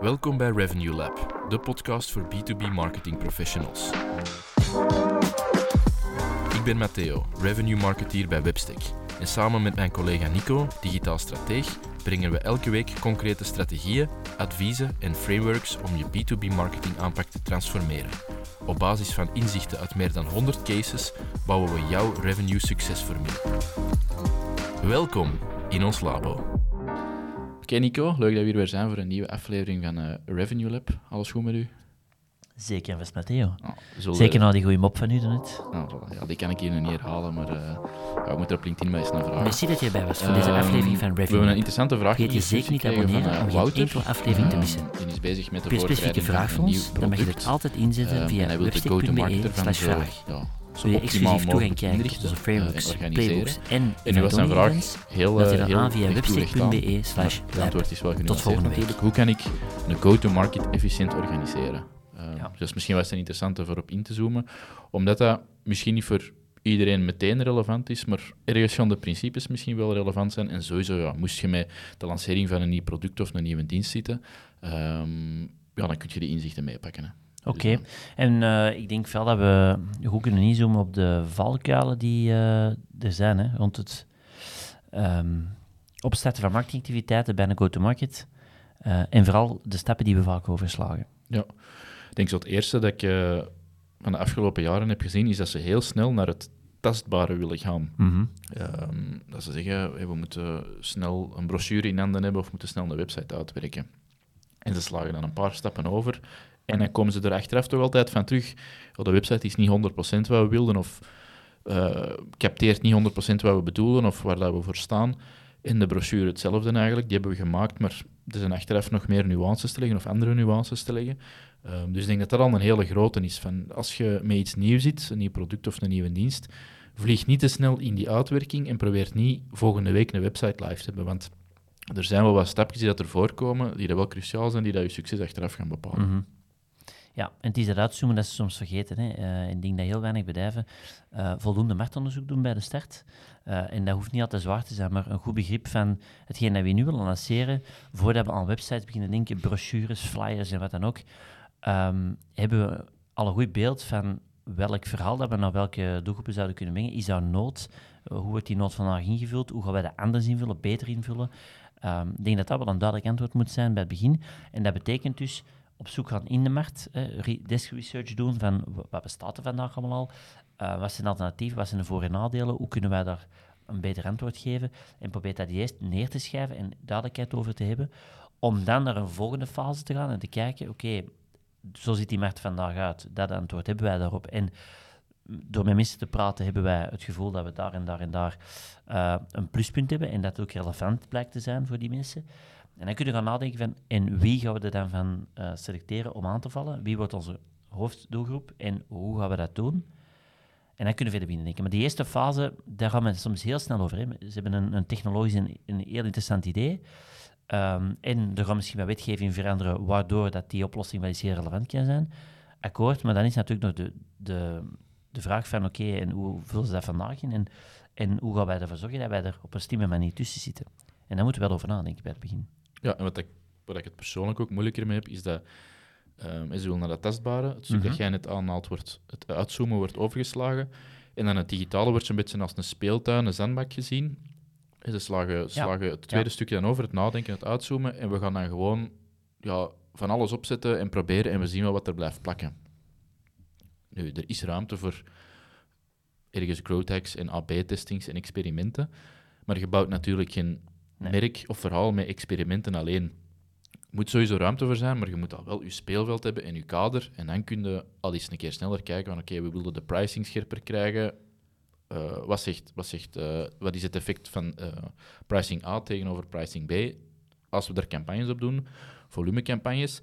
Welkom bij Revenue Lab, de podcast voor B2B marketing professionals. Ik ben Matteo, revenue marketeer bij Webstack. En samen met mijn collega Nico, digitaal strateeg, brengen we elke week concrete strategieën, adviezen en frameworks om je B2B marketing aanpak te transformeren. Op basis van inzichten uit meer dan 100 cases bouwen we jouw revenue succesformule. Welkom in ons labo. Oké Nico, leuk dat we hier weer zijn voor een nieuwe aflevering van uh, Revenue Lab. Alles goed met u? Zeker en vast, Matteo. Oh, we zullen- Zeker nou die goede mop van u net. Oh, voilà. ja, die kan ik hier nog niet herhalen, maar eh ja, we moeten op LinkedIn maar eens naar vragen. Merci dat je erbij was voor deze Ehm, aflevering van We hebben Revenue. een interessante vraag Vergeet je zeker niet te abonneren van, om eh, geen enkele aflevering te Ehm, missen. Die is bezig met de Heb je specifieke vraag van voor ons? Dan mag je het altijd inzetten Ehm, via webstick.be slash vraag. ja, zo optimaal mogelijk krijgen tot inrichten onze frameworks, en organiseren. playbooks en En nu was zijn vraag events? heel, Dat eh, je dan heel aan via webstick.be slash Het antwoord is wel genuanceerd volgende week. natuurlijk. Hoe kan ik een go-to-market efficiënt organiseren? Uh, Ja. Dus dat is misschien wel eens een interessante voor op in te zoomen, omdat dat misschien niet voor iedereen meteen relevant is, maar ergens gaan de principes misschien wel relevant zijn. En sowieso, ja, moest je met de lancering van een nieuw product of een nieuwe dienst zitten, ehm, ja, dan kun je die inzichten meepakken. hè. Oké, Dus, en eh, ik denk wel dat we goed kunnen inzoomen op de valkuilen die eh, er zijn hè, rond het ehm, opstarten van marketingactiviteiten bij een go-to-market. Eh, en vooral de stappen die we vaak overslagen. Ik denk zo het eerste dat ik eh, van de afgelopen jaren heb gezien, is dat ze heel snel naar het tastbare willen gaan. Ehm, dat ze zeggen, hey, we moeten snel een brochure in handen hebben of we moeten snel een website uitwerken. En ze slagen dan een paar stappen over. En dan komen ze er achteraf toch altijd van terug. Oh, de website is niet 100% wat we wilden of eh, capteert niet 100% wat we bedoelen of waar dat we voor staan. En de brochure hetzelfde eigenlijk, die hebben we gemaakt, maar er zijn achteraf nog meer nuances te leggen of andere nuances te leggen. Ehm, dus ik denk dat dat al een hele grote is. Van als je met iets nieuws zit, een nieuw product of een nieuwe dienst, vlieg niet te snel in die uitwerking en probeer niet volgende week een website live te hebben. Want er zijn wel wat stapjes die dat ervoor komen, die dat wel cruciaal zijn, die dat je succes achteraf gaan bepalen. Mhm. Ja, en het is dat uitzoomen dat ze soms vergeten. Hè. Eh, ik denk dat heel weinig bedrijven eh, voldoende marktonderzoek doen bij de start. Eh, en dat hoeft niet altijd zwaar te zijn, maar een goed begrip van hetgeen dat we nu willen lanceren, voordat we aan websites beginnen denken, brochures, flyers en wat dan ook, ehm, hebben we al een goed beeld van welk verhaal dat we naar welke doelgroepen zouden kunnen brengen. Is daar nood? Hoe wordt die nood vandaag ingevuld? Hoe gaan wij dat anders invullen, beter invullen? Ehm, ik denk dat dat wel een duidelijk antwoord moet zijn bij het begin. En dat betekent dus op zoek gaan in de markt, eh, desk research doen van wat bestaat er vandaag allemaal al, Eh, wat zijn alternatieven, wat zijn de voor- en nadelen, hoe kunnen wij daar een beter antwoord geven? En probeer dat eerst neer te schrijven en duidelijkheid over te hebben, om dan naar een volgende fase te gaan en te kijken, oké, zo ziet die markt vandaag uit, dat antwoord hebben wij daarop. En door met mensen te praten hebben wij het gevoel dat we daar en daar en daar eh, een pluspunt hebben en dat het ook relevant blijkt te zijn voor die mensen. En dan kun je gaan nadenken van, en wie gaan we er dan van eh, selecteren om aan te vallen? Wie wordt onze hoofddoelgroep en hoe gaan we dat doen? En dan kunnen we verder beginnen denken. Maar die eerste fase, daar gaan we soms heel snel over. Hè. Ze hebben een, een technologisch een, een heel interessant idee. Ehm, en er gaat misschien wat wetgeving veranderen, waardoor dat die oplossing wel eens heel relevant kan zijn. Akkoord, maar dan is natuurlijk nog de, de, de vraag van, oké, en hoe vullen ze dat vandaag in? En, en hoe gaan wij ervoor zorgen dat wij er op een slimme manier tussen zitten? En daar moeten we wel over nadenken bij het begin. Ja, en wat ik, waar ik het persoonlijk ook moeilijker mee heb, is dat ehm, ze willen naar dat tastbare. Het stuk Mhm. dat jij net aanhaalt, wordt, het uitzoomen wordt overgeslagen. En dan het digitale wordt zo'n beetje als een speeltuin, een zandbak gezien. En ze slagen, slagen het tweede stukje dan over, het nadenken, het uitzoomen. En we gaan dan gewoon ja, van alles opzetten en proberen en we zien wel wat er blijft plakken. Nu, er is ruimte voor ergens growth hacks en AB-testings en experimenten. Maar je bouwt natuurlijk geen Merk of verhaal met experimenten alleen. Er moet sowieso ruimte voor zijn, maar je moet al wel je speelveld hebben en je kader. En dan kun je al eens een keer sneller kijken van oké, we willen de pricing scherper krijgen. Eh, wat, zegt, wat, zegt, eh, wat is het effect van eh, pricing A tegenover pricing B? Als we er campagnes op doen, volumecampagnes.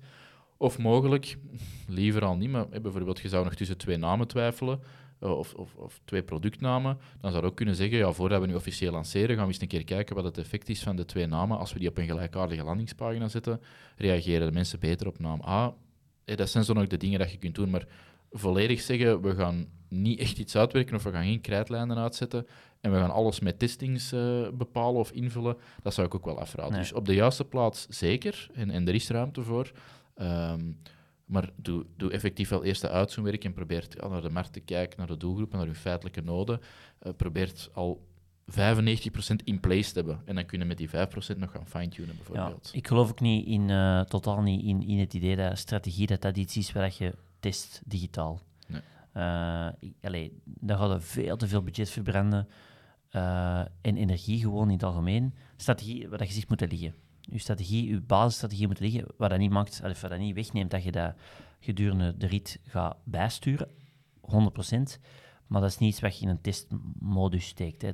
Of mogelijk, liever al niet, maar bijvoorbeeld je zou nog tussen twee namen twijfelen. Eh, Of, of, of twee productnamen, dan zou je ook kunnen zeggen, ja, voordat we nu officieel lanceren, gaan we eens een keer kijken wat het effect is van de twee namen. Als we die op een gelijkaardige landingspagina zetten, reageren de mensen beter op naam A. Eh, Dat zijn zo nog de dingen dat je kunt doen, maar volledig zeggen, we gaan niet echt iets uitwerken of we gaan geen krijtlijnen uitzetten en we gaan alles met testings uh, bepalen of invullen, dat zou ik ook wel afraden. Dus op de juiste plaats zeker, en, en er is ruimte voor. Um, maar doe, doe effectief wel eerst de uitzoomwerk en probeer naar de markt te kijken, naar de doelgroepen, naar uw feitelijke noden. Uh, probeert al 95% in place te hebben. En dan kunnen met die 5% nog gaan fine-tunen, bijvoorbeeld. Ja, ik geloof ook niet in, uh, totaal niet in, in het idee dat strategie dat dat iets is waar je test digitaal. Nee. Uh, allee, daar gaat veel te veel budget verbranden. Uh, en energie gewoon in het algemeen. Strategie waar je zich moet liggen je strategie, je basisstrategie moet liggen, wat dat niet maakt, wat dat niet wegneemt dat je dat gedurende de rit gaat bijsturen, 100%. Maar dat is niet iets wat je in een testmodus steekt. Hè.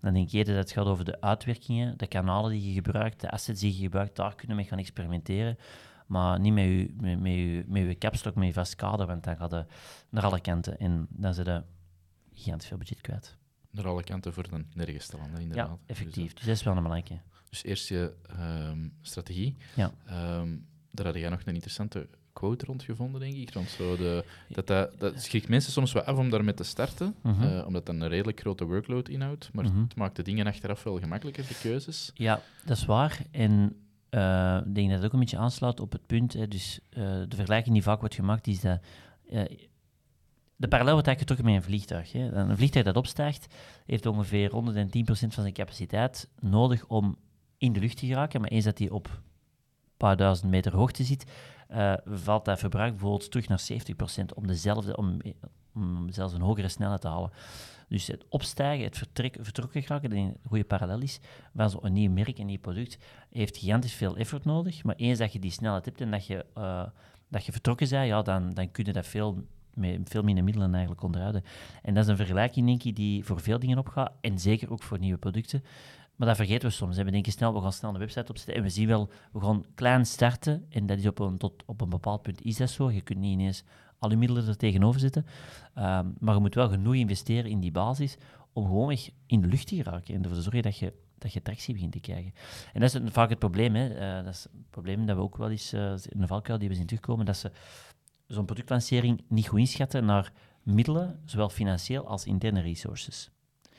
dan denk je dat het gaat over de uitwerkingen, de kanalen die je gebruikt, de assets die je gebruikt, daar kunnen we mee gaan experimenteren. Maar niet met je, met, met, je, met je kapstok, met je vast kader, want dan gaat je naar alle kanten. En dan zit je gigantisch veel budget kwijt. Naar alle kanten voor dan nergens te landen, inderdaad. Ja, effectief. Dus dat is wel een belangrijke. Dus eerst je um, strategie. Ja. Um, daar had jij nog een interessante quote rond gevonden, denk ik. Rond zo de, dat, dat, dat schrikt mensen soms wel af om daarmee te starten, uh -huh. uh, omdat dat een redelijk grote workload inhoudt. Maar uh -huh. het maakt de dingen achteraf wel gemakkelijker, de keuzes. Ja, dat is waar. En uh, ik denk dat het ook een beetje aansluit op het punt. Hè, dus uh, de vergelijking die vaak wordt gemaakt is dat. De parallel wordt eigenlijk getrokken met een vliegtuig. Hè. Een vliegtuig dat opstijgt, heeft ongeveer 110% van zijn capaciteit nodig om in de lucht te geraken. Maar eens dat hij op een paar duizend meter hoogte zit, uh, valt dat verbruik bijvoorbeeld terug naar 70% om, dezelfde, om, om zelfs een hogere snelheid te halen. Dus het opstijgen, het vertrek, vertrokken geraken, een goede parallel is, van zo'n nieuw merk, een nieuw product, heeft gigantisch veel effort nodig. Maar eens dat je die snelheid hebt en dat je, uh, dat je vertrokken bent, ja, dan, dan kun je dat veel, veel minder middelen eigenlijk onderhouden. En dat is een vergelijking, denk ik, die voor veel dingen opgaat, en zeker ook voor nieuwe producten. Maar dat vergeten we soms. We denken snel, we gaan snel een website opzetten en we zien wel, we gaan klein starten en dat is op een, tot op een bepaald punt is dat zo. Je kunt niet ineens alle middelen er tegenover zetten. Um, maar je moet wel genoeg investeren in die basis om gewoon in de lucht te geraken en ervoor te zorgen dat je, dat je tractie begint te krijgen. En dat is vaak het probleem. Hè. Uh, dat is het probleem dat we ook wel eens uh, in de valkuil die we zien terugkomen, dat ze zo'n productlancering niet goed inschatten naar middelen, zowel financieel als interne resources.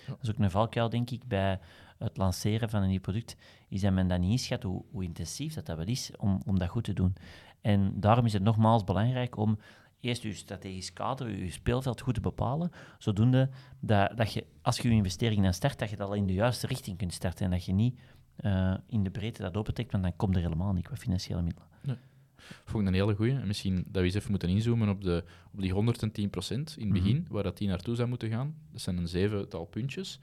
Dat is ook een valkuil, denk ik, bij het lanceren van een nieuw product, is dat men dan niet inschat hoe, hoe intensief dat, dat wel is om, om dat goed te doen. En daarom is het nogmaals belangrijk om eerst je strategisch kader, je speelveld goed te bepalen, zodoende dat, dat je, als je je investering dan start, dat je dat al in de juiste richting kunt starten en dat je niet uh, in de breedte dat opentrekt, want dan komt er helemaal niet qua financiële middelen. Nee. Vond ik een hele goeie. En misschien dat we eens even moeten inzoomen op, de, op die 110% in het begin, mm -hmm. waar dat die naartoe zou moeten gaan. Dat zijn een zevental puntjes.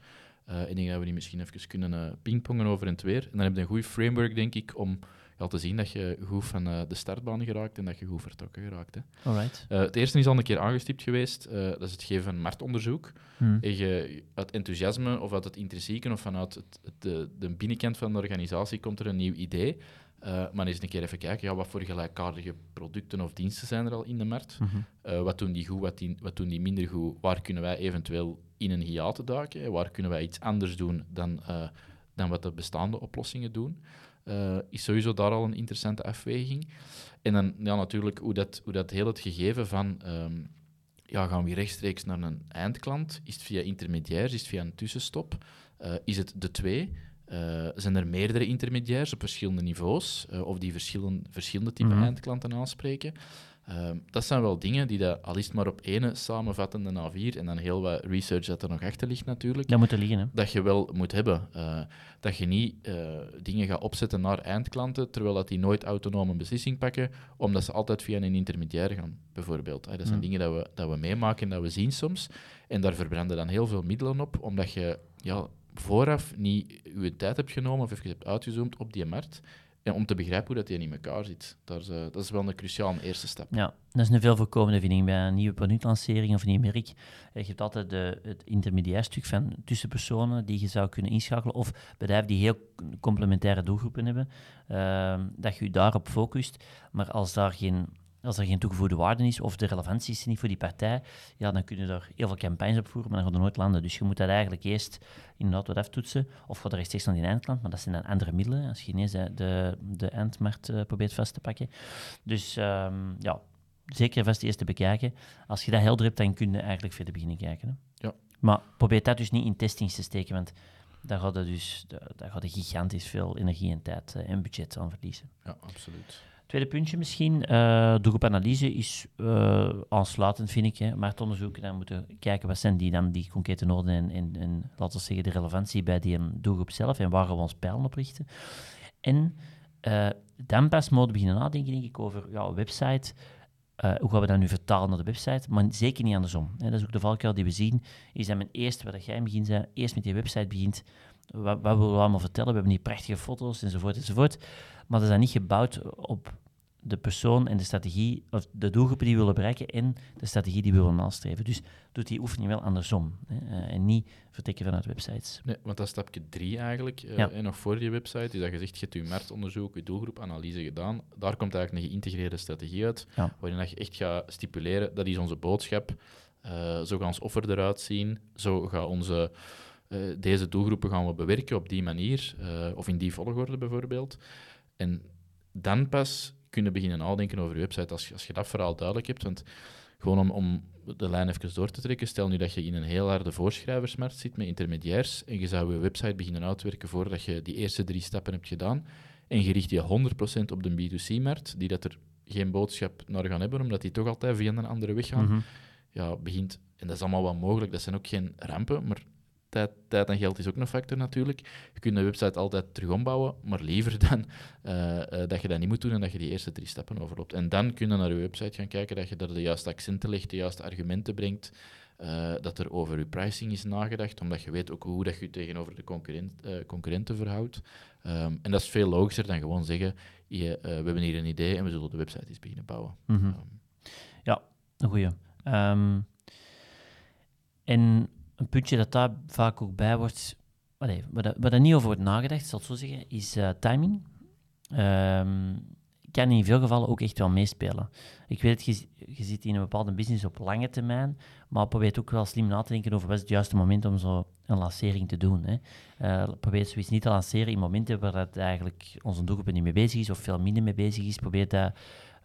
Uh, ik denk dat we die misschien even kunnen uh, pingpongen over en het weer. En dan heb je een goed framework, denk ik, om ja, te zien dat je goed van uh, de startbaan geraakt en dat je goed vertrokken geraakt. Hè. Alright. het eerste is al een keer aangestipt geweest, dat is het geven van marktonderzoek. Hmm. En je, uit enthousiasme of uit het intrinsieke of vanuit het, het, de, de binnenkant van de organisatie komt er een nieuw idee. Uh, maar eens een keer even kijken, ja, wat voor gelijkaardige producten of diensten zijn er al in de markt? Mm -hmm. uh, wat doen die goed, wat, die, wat doen die minder goed? Waar kunnen wij eventueel in een hiaten duiken? Waar kunnen wij iets anders doen dan, uh, dan wat de bestaande oplossingen doen? is sowieso daar al een interessante afweging. En dan ja, natuurlijk hoe dat, hoe dat heel het gegeven van... Um, ja, gaan we rechtstreeks naar een eindklant? Is het via intermediairs? Is het via een tussenstop? is het de twee? Uh, zijn er meerdere intermediairs op verschillende niveaus, uh, of die verschillende, verschillende type mm -hmm. eindklanten aanspreken. Uh, dat zijn wel dingen die dat, al is maar op ene samenvattende A4 en dan heel wat research dat er nog achter ligt natuurlijk. Dat moet er liggen, hè? Dat je wel moet hebben. dat je niet dingen gaat opzetten naar eindklanten, terwijl dat die nooit autonoom een beslissing pakken, omdat ze altijd via een intermediair gaan, bijvoorbeeld. dat zijn mm. dingen dat we, dat we meemaken en dat we zien soms. En daar verbranden dan heel veel middelen op, omdat je... Ja, vooraf niet je tijd hebt genomen of even hebt uitgezoomd op die markt. En om te begrijpen hoe dat die in elkaar zit. Dat is, uh, dat is wel een cruciale eerste stap. Ja, dat is een veel voorkomende vinding bij een nieuwe productlancering of een nieuw merk. Je hebt altijd de, het intermediair stuk van tussenpersonen die je zou kunnen inschakelen. Of bedrijven die heel complementaire doelgroepen hebben. Uh, dat je je daarop focust. Maar als daar geen als er geen toegevoegde waarde is of de relevantie is niet voor die partij, ja, dan kun je daar heel veel campagnes op voeren, maar dan gaat er nooit landen. Dus je moet dat eigenlijk eerst inderdaad wat aftoetsen, of gaat er rechtstreeks naar die eindklant, maar dat zijn dan andere middelen, als je ineens de, de eindmarkt uh, probeert vast te pakken. Dus um, ja, zeker vast eerst te bekijken. Als je dat helder hebt, dan kun je eigenlijk verder beginnen kijken. Hè? Ja. Maar probeer dat dus niet in testings te steken, want daar gaat je dus daar gaat je gigantisch veel energie en tijd en budget aan verliezen. Ja, absoluut. Tweede puntje misschien, uh, doelgroepanalyse is uh, aansluitend, vind ik. Hè. Marktonderzoeken, dan moeten kijken wat zijn die dan die concrete noden en, en, en laten we zeggen de relevantie bij die doelgroep zelf en waar we ons pijlen op richten. En uh, dan pas moeten beginnen nadenken, denk ik, over ja, website. hoe gaan we dat nu vertalen naar de website? Maar zeker niet andersom. Hè. Dat is ook de valkuil die we zien. Is dat men eerst, wat jij in het begin eerst met die website begint. Wat, wat willen we allemaal vertellen? We hebben die prachtige foto's enzovoort enzovoort. Maar dat is dan niet gebouwd op de persoon en de strategie, of de doelgroepen die we willen bereiken en de strategie die we willen nastreven. Dus doet die oefening wel andersom hè, uh, en niet vertrekken vanuit websites. Nee, want dat is stapje drie eigenlijk. Uh. En nog voor die website is dat je zegt, je hebt je marktonderzoek, je doelgroepanalyse gedaan. Daar komt eigenlijk een geïntegreerde strategie uit, ja. waarin dat je echt gaat stipuleren, dat is onze boodschap. Uh, zo gaat ons offer eruit zien, zo gaan onze... deze doelgroepen gaan we bewerken op die manier, of in die volgorde bijvoorbeeld. En dan pas kunnen beginnen nadenken over je website als je, als je dat verhaal duidelijk hebt. Want gewoon om, om de lijn even door te trekken, stel nu dat je in een heel harde voorschrijversmarkt zit met intermediairs en je zou je website beginnen uitwerken voordat je die eerste drie stappen hebt gedaan en je richt je 100% op de B2C-markt, die dat er geen boodschap naar gaan hebben, omdat die toch altijd via een andere weg gaan, mm ja, begint... En dat is allemaal wel mogelijk, dat zijn ook geen rampen, maar Tijd, tijd en geld is ook een factor natuurlijk. Je kunt de website altijd terug ombouwen, maar liever dan uh, uh, dat je dat niet moet doen en dat je die eerste drie stappen overloopt. En dan kun je naar je website gaan kijken, dat je daar de juiste accenten legt, de juiste argumenten brengt, uh, dat er over je pricing is nagedacht, omdat je weet ook hoe dat je tegenover de concurrent, concurrenten verhoudt. Um, en dat is veel logischer dan gewoon zeggen, je, we hebben hier een idee en we zullen de website eens beginnen bouwen. Mm -hmm. um, ja, een goeie. Um, en een puntje dat daar vaak ook bij wordt, allee, waar, er niet over wordt nagedacht, zal ik zo zeggen, is uh, timing. Um, kan in veel gevallen ook echt wel meespelen. Ik weet, je, je zit in een bepaalde business op lange termijn, maar probeer ook wel slim na te denken over wat het juiste moment om zo een lancering te doen. Hè. Uh, probeer zoiets niet te lanceren in momenten waar dat eigenlijk onze doelgroep niet mee bezig is of veel minder mee bezig is. Probeer dat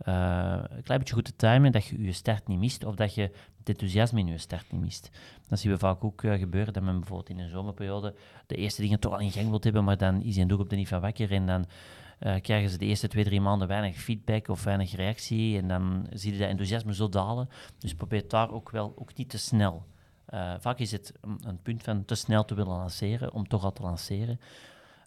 een klein beetje goed te timen, dat je je start niet mist of dat je het enthousiasme in je start niet mist. Dat zien we vaak ook uh, gebeuren, dat men bijvoorbeeld in een zomerperiode de eerste dingen toch al in gang wilt hebben, maar dan is een doelgroep er niet van wakker en dan uh, krijgen ze de eerste twee, drie maanden weinig feedback of weinig reactie en dan zie je dat enthousiasme zo dalen. Dus probeer daar ook wel ook niet te snel. vaak is het een, punt van te snel te willen lanceren, om toch al te lanceren.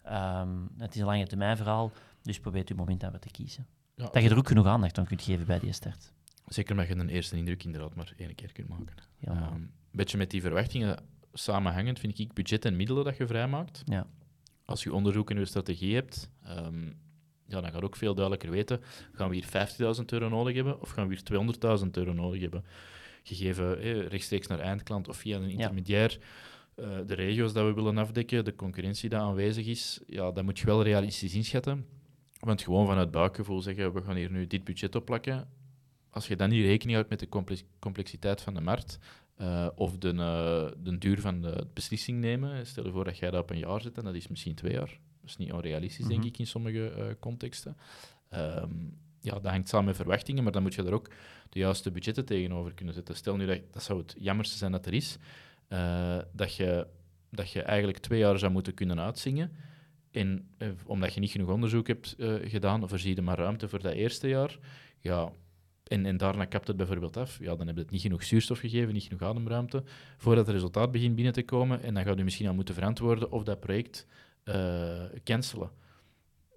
Um, het is een lange termijn verhaal, dus probeer je moment aan te kiezen. Ja, dat je er ook genoeg aandacht aan kunt geven bij die start. Zeker omdat je een eerste indruk inderdaad maar één keer kunt maken. Ja. Um, een beetje met die verwachtingen samenhangend vind ik budget en middelen dat je vrijmaakt. Ja. Als je onderzoek en je strategie hebt, um, ja, dan ga je ook veel duidelijker weten, gaan we hier 50.000 euro nodig hebben of gaan we hier 200.000 euro nodig hebben? Gegeven eh, rechtstreeks naar eindklant of via een intermediair. Uh, de regio's dat we willen afdekken, de concurrentie die aanwezig is, ja, dat moet je wel realistisch inschatten. Want gewoon vanuit buikgevoel zeggen, we gaan hier nu dit budget opplakken. Als je dan niet rekening houdt met de complexiteit van de markt uh, of de, uh, de duur van de beslissing nemen, stel je voor dat jij dat op een jaar zet en dat is misschien twee jaar. Dat is niet onrealistisch, denk mhm. ik, in sommige uh, contexten. Um, ja, dat hangt samen met verwachtingen, maar dan moet je er ook de juiste budgetten tegenover kunnen zetten. Stel nu dat, dat zou het jammerste zijn dat er is, dat, je, dat je eigenlijk twee jaar zou moeten kunnen uitzingen en eh, omdat je niet genoeg onderzoek hebt uh, gedaan, of er zie je maar ruimte voor dat eerste jaar, ja, en, en daarna kapt het bijvoorbeeld af, ja, dan heb je het niet genoeg zuurstof gegeven, niet genoeg ademruimte, voordat het resultaat begint binnen te komen. En dan gaat u misschien aan moeten verantwoorden of dat project uh, cancelen.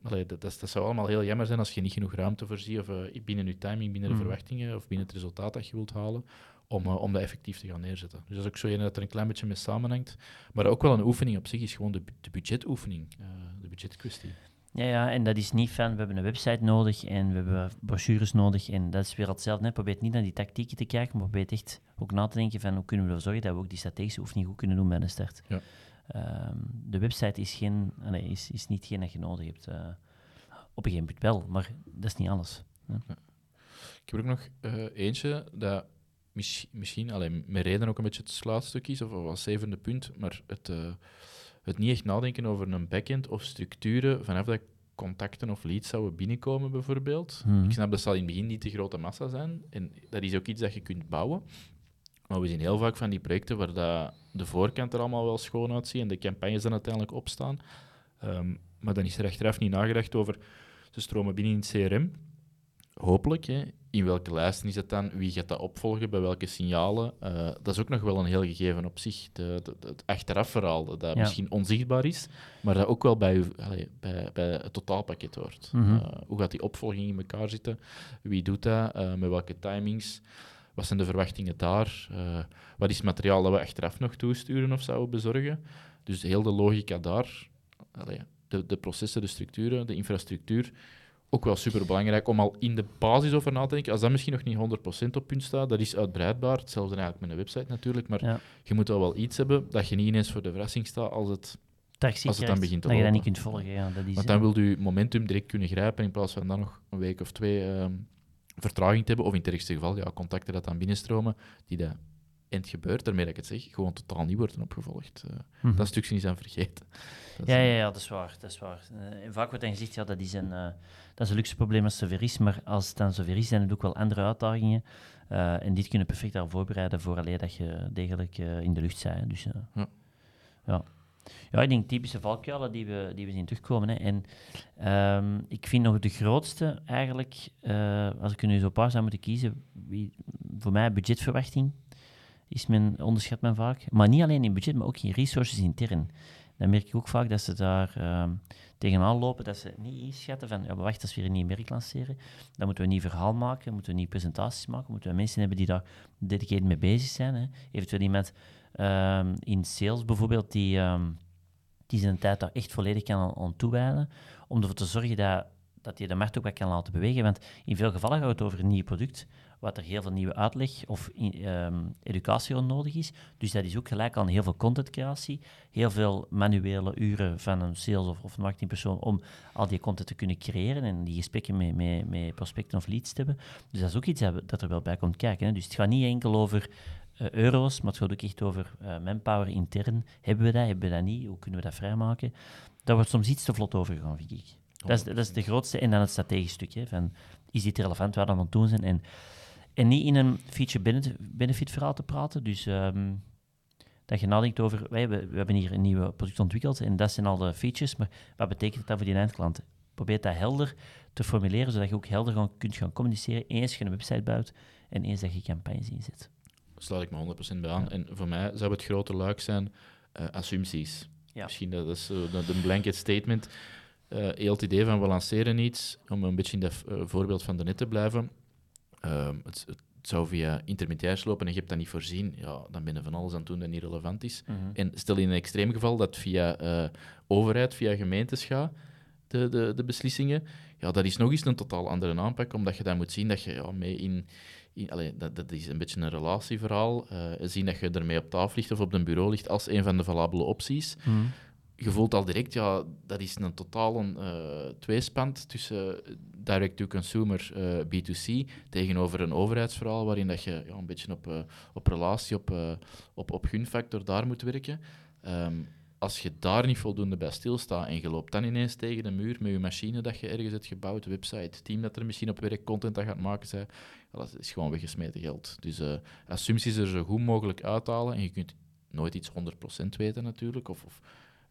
Allee, dat, dat, dat, zou allemaal heel jammer zijn als je niet genoeg ruimte voorziet, of uh, binnen je timing, binnen de mm. verwachtingen, of binnen het resultaat dat je wilt halen om, uh, om dat effectief te gaan neerzetten. Dus dat is ook zo een dat er een klein beetje mee samenhangt. Maar ook wel een oefening op zich is gewoon de, de budgetoefening, uh, de budgetkwestie. Ja, ja, en dat is niet van, we hebben een website nodig en we hebben brochures nodig en dat is weer hetzelfde. Hè. Probeer niet naar die tactieken te kijken, maar probeer echt ook na te denken van hoe kunnen we ervoor zorgen dat we ook die strategische oefening goed kunnen doen bij de start. Ja. Um, de website is, geen, nee, is, is niet geen dat je nodig hebt. Uh, op een gegeven moment wel, maar dat is niet alles. Ja. Ja. Ik heb ook nog eentje dat misschien, alleen met reden ook een beetje het sluitstuk is, of als zevende punt, maar het, uh, het niet echt nadenken over een backend of structuren vanaf dat contacten of leads zouden binnenkomen, bijvoorbeeld. Mhm. Ik snap dat zal in het begin niet de grote massa zijn. En dat is ook iets dat je kunt bouwen. Maar we zien heel vaak van die projecten waar dat de voorkant er allemaal wel schoon uitziet en de campagnes dan uiteindelijk opstaan. Ehm, maar dan is er achteraf niet nagedacht over, ze stromen binnen in het CRM. Hopelijk, hè. In welke lijsten is het dan? Wie gaat dat opvolgen? Bij welke signalen? Eh, dat is ook nog wel een heel gegeven op zich. De, de- de- het achteraf verhaal, dat dat Ja. misschien onzichtbaar is, maar dat ook wel bij, u, bij, bij het totaalpakket hoort. Mhm. Eh, hoe gaat die opvolging in elkaar zitten? Wie doet dat? Eh, met welke timings? Wat zijn de verwachtingen daar? Wat is het materiaal dat we achteraf nog toesturen of zouden bezorgen? Dus heel de logica daar, de, de processen, de structuren, de infrastructuur, ook wel super belangrijk om al in de basis over na te denken. Als dat misschien nog niet 100% op punt staat, dat is uitbreidbaar. Hetzelfde eigenlijk met een website natuurlijk. Maar Ja. je moet wel wel iets hebben dat je niet ineens voor de verrassing staat als het. Als het dan begint te dat je dat niet kunt volgen. Ja, dat is, Want dan wil je momentum direct kunnen grijpen in plaats van dan nog een week of twee ehm, vertraging te hebben. Of in het ergste geval, ja, contacten dat dan binnenstromen, die dat en het gebeurt, daarmee dat ik het zeg, gewoon totaal niet worden opgevolgd. Eh, mhm. Dat stukje is aan vergeten. Dat Ja, ja, ja, dat is waar. Dat is waar. En vaak wordt dan gezegd, ja, dat is een, eh, dat is een luxe probleem als het zover is, maar als het dan zover is, zijn er ook wel andere uitdagingen. Eh, en dit kunnen perfect al voorbereiden voor alleen dat je degelijk eh, in de lucht bent. Dus, Ja. ja. Ja, ik denk typische valkuilen die we, die we zien terugkomen. Hè. En ehm, ik vind nog de grootste eigenlijk, eh, als ik er nu zo'n paar zou moeten kiezen, wie, voor mij budgetverwachting is men, onderschat men vaak. Maar niet alleen in budget, maar ook in resources intern. Dan merk ik ook vaak dat ze daar ehm, tegenaan lopen, dat ze niet inschatten van, ja, wacht, als we hier een nieuw merk lanceren, dan moeten we een nieuw verhaal maken, moeten we nieuwe presentaties maken, moeten we mensen hebben die daar dedicated mee bezig zijn. Hè. Eventueel iemand ehm, in sales bijvoorbeeld, die, ehm, die zijn tijd daar echt volledig kan aan toewijden, om ervoor te zorgen dat, dat je de markt ook wat kan laten bewegen. Want in veel gevallen gaat het over een nieuw product, wat er heel veel nieuwe uitleg of ehm, educatie nodig is. Dus dat is ook gelijk aan heel veel contentcreatie, heel veel manuele uren van een sales of, of marketingpersoon om al die content te kunnen creëren en die gesprekken met, met, met prospecten of leads te hebben. Dus dat is ook iets dat, dat er wel bij komt kijken. Hè. Dus het gaat niet enkel over eh, euro's, maar het gaat ook echt over eh, manpower intern. Hebben we dat, hebben we dat niet? Hoe kunnen we dat vrijmaken? Daar wordt soms iets te vlot over gegaan, vind ik. Dat is, dat is de grootste. En dan het strategisch stukje. Van, is dit relevant waar we aan het doen zijn? En, en niet in een feature-benefit verhaal te praten. Dus ehm, dat je nadenkt over, wij, we, we hebben hier een nieuw product ontwikkeld en dat zijn al de features, maar wat betekent dat voor die eindklant? Probeer dat helder te formuleren, zodat je ook helder gaan, kunt gaan communiceren. Eens je een website bouwt en eens dat je campagnes inzet. sluit ik me 100% bij aan. En voor mij zou het grote luik zijn eh, assumpties. Ja. Misschien dat is de blanket statement. Eh heel het idee van we lanceren iets, om een beetje in dat eh, voorbeeld van daarnet te blijven. Ehm, het, het zou via intermediairs lopen en je hebt dat niet voorzien. Ja, dan ben je van alles aan het doen dat niet relevant is. En stel in een extreem geval dat via eh, overheid, via gemeentes gaat, de, de, de beslissingen, ja, dat is nog eens een totaal andere aanpak, omdat je dan moet zien dat je ja, mee in... in allee, dat, dat is een beetje een relatieverhaal. eh, zien dat je ermee op tafel ligt of op een bureau ligt als een van de valabele opties. Je voelt al direct, ja, dat is een totale eh tweespand tussen direct-to-consumer eh, B2C tegenover een overheidsverhaal waarin dat je ja, een beetje op, eh, op relatie, op, eh, op, op gunfactor daar moet werken. Ehm, als je daar niet voldoende bij stilstaat en je loopt dan ineens tegen de muur met je machine dat je ergens hebt gebouwd, website, team dat er misschien op werk, content dat gaat maken, zij, ja, dat is gewoon weggesmeten geld. Dus assumpties er zo goed mogelijk uithalen en je kunt nooit iets 100% weten natuurlijk, of, of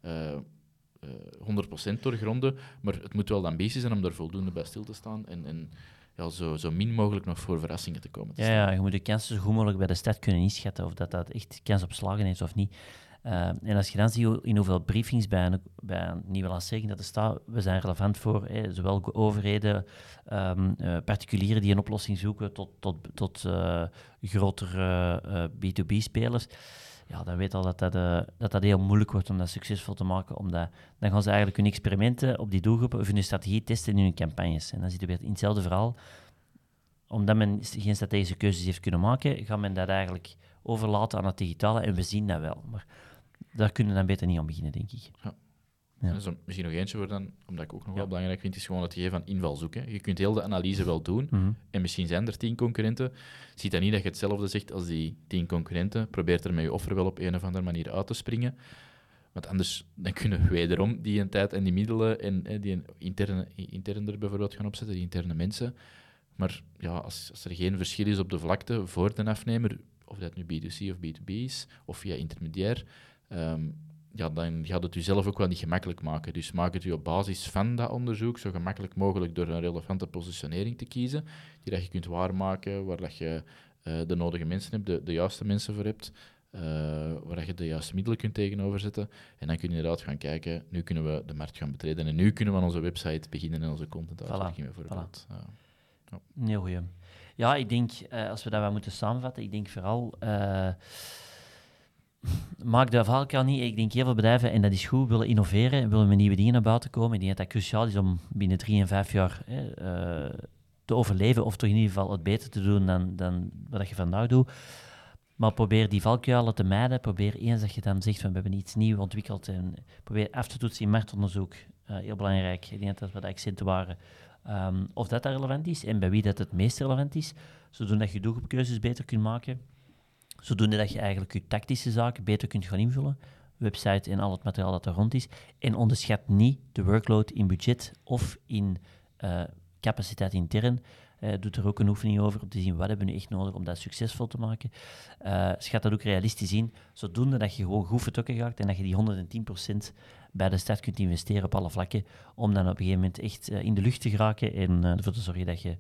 100% doorgronden, maar het moet wel de ambitie zijn om er voldoende bij stil te staan en, en ja, zo, zo min mogelijk nog voor verrassingen te komen te Ja, je moet de kansen zo goed mogelijk bij de stad kunnen inschatten of dat, dat echt kans op slagen heeft of niet. Uh, en als je dan ziet in hoeveel briefings bij een, bij een nieuwe lancering dat er staat, we zijn relevant voor hè, zowel overheden, eh, particulieren die een oplossing zoeken, tot, tot, tot eh, grotere eh, B2B-spelers. Ja, dan weet al dat dat, eh, dat dat heel moeilijk wordt om dat succesvol te maken. Omdat dan gaan ze eigenlijk hun experimenten op die doelgroepen of hun strategie testen in hun campagnes. En dan zitten we weer in hetzelfde verhaal omdat men geen strategische keuzes heeft kunnen maken, gaat men dat eigenlijk overlaten aan het digitale. En we zien dat wel. Maar daar kunnen we dan beter niet aan beginnen, denk ik. Ja. Zo, misschien nog eentje voor dan, omdat ik ook nog Ja. wel belangrijk vind, is gewoon het gegeven van invalshoek. Hè. Je kunt heel de analyse wel doen, Mhm. en misschien zijn er tien concurrenten. Ziet dat niet dat je hetzelfde zegt als die tien concurrenten. Probeert er met je offer wel op een of andere manier uit te springen. Want anders dan kunnen we wederom die een tijd en die middelen en die interne, intern er bijvoorbeeld gaan opzetten, die interne mensen. Maar ja, als, als er geen verschil is op de vlakte voor de afnemer, of dat nu B2C of B2B is, of via intermediair, um, ja, dan gaat het u zelf ook wel niet gemakkelijk maken. Dus maak het u op basis van dat onderzoek zo gemakkelijk mogelijk door een relevante positionering te kiezen, die dat je kunt waarmaken, waar dat je uh, de nodige mensen hebt, de, de juiste mensen voor hebt, uh, waar je de juiste middelen kunt tegenover zetten. En dan kun je inderdaad gaan kijken, nu kunnen we de markt gaan betreden en nu kunnen we aan onze website beginnen en onze content voilà. bijvoorbeeld. Voilà. Ja. Heel goed. Ja, ik denk, uh, als we dat wel moeten samenvatten, ik denk vooral maak de valkuil niet. Ik denk heel veel bedrijven, en dat is goed, willen innoveren, willen met nieuwe dingen naar buiten komen. Ik denk dat dat cruciaal is om binnen drie en vijf jaar hè, uh, te overleven, of toch in ieder geval het beter te doen dan, dan wat je vandaag doet. Maar probeer die valkuilen te mijden. Probeer eens dat je dan zegt van we hebben iets nieuws ontwikkeld. En probeer af te toetsen in marktonderzoek. Uh, heel belangrijk. Ik denk dat wat de accenten waren. Um, of dat, dat relevant is en bij wie dat het meest relevant is. Zodat je doelgroepkeuzes beter kunt maken. Zodoende dat je eigenlijk je tactische zaken beter kunt gaan invullen. Website en al het materiaal dat er rond is. En onderschat niet de workload in budget of in uh, capaciteit intern. Uh, doet er ook een oefening over om te zien wat hebben we nu echt nodig om dat succesvol te maken. Uh, schat dat ook realistisch in, zodoende dat je gewoon goed vertrokken gaat en dat je die 110% bij de start kunt investeren op alle vlakken, om dan op een gegeven moment echt in de lucht te geraken en ervoor te zorgen dat je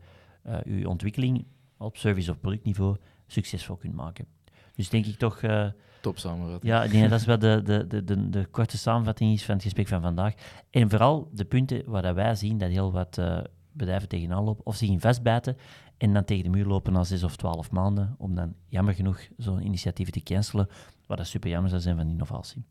je ontwikkeling op service- of productniveau succesvol kunt maken. Dus denk ik toch... Uh, Top samenvatting. Ja, dat dat wel de, de, de, de, de, korte samenvatting is van het gesprek van vandaag. En vooral de punten waar dat wij zien dat heel wat uh, bedrijven tegenaan lopen, of zich in vastbijten en dan tegen de muur lopen na zes of twaalf maanden, om dan jammer genoeg zo'n initiatief te cancelen, wat dat super jammer zou zijn van innovatie.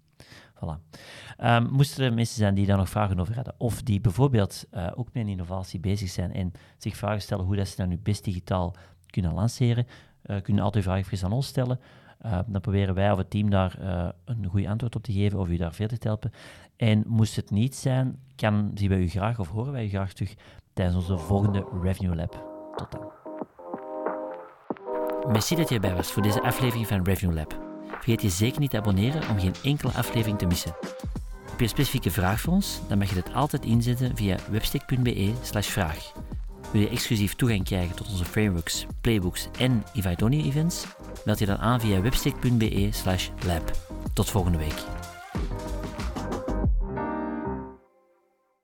Voilà. Um, moesten er mensen zijn die daar nog vragen over hadden, of die bijvoorbeeld uh, ook met innovatie bezig zijn en zich vragen stellen hoe dat ze dat nu best digitaal kunnen lanceren, uh, kunnen altijd vragen aan ons stellen. Uh, dan proberen wij of het team daar uh, een goed antwoord op te geven of u daar verder te helpen. En moest het niet zijn, kan, zien wij u graag of horen wij u graag terug tijdens onze volgende Revenue Lab. Tot dan. Merci dat je erbij was voor deze aflevering van Revenue Lab. Vergeet je zeker niet te abonneren om geen enkele aflevering te missen. Heb je een specifieke vraag voor ons? Dan mag je dit altijd inzetten via webstick.be vraag. Wil je exclusief toegang krijgen tot onze frameworks, playbooks en Ivaitonia events? Meld je dan aan via webstick.be/lab. Tot volgende week.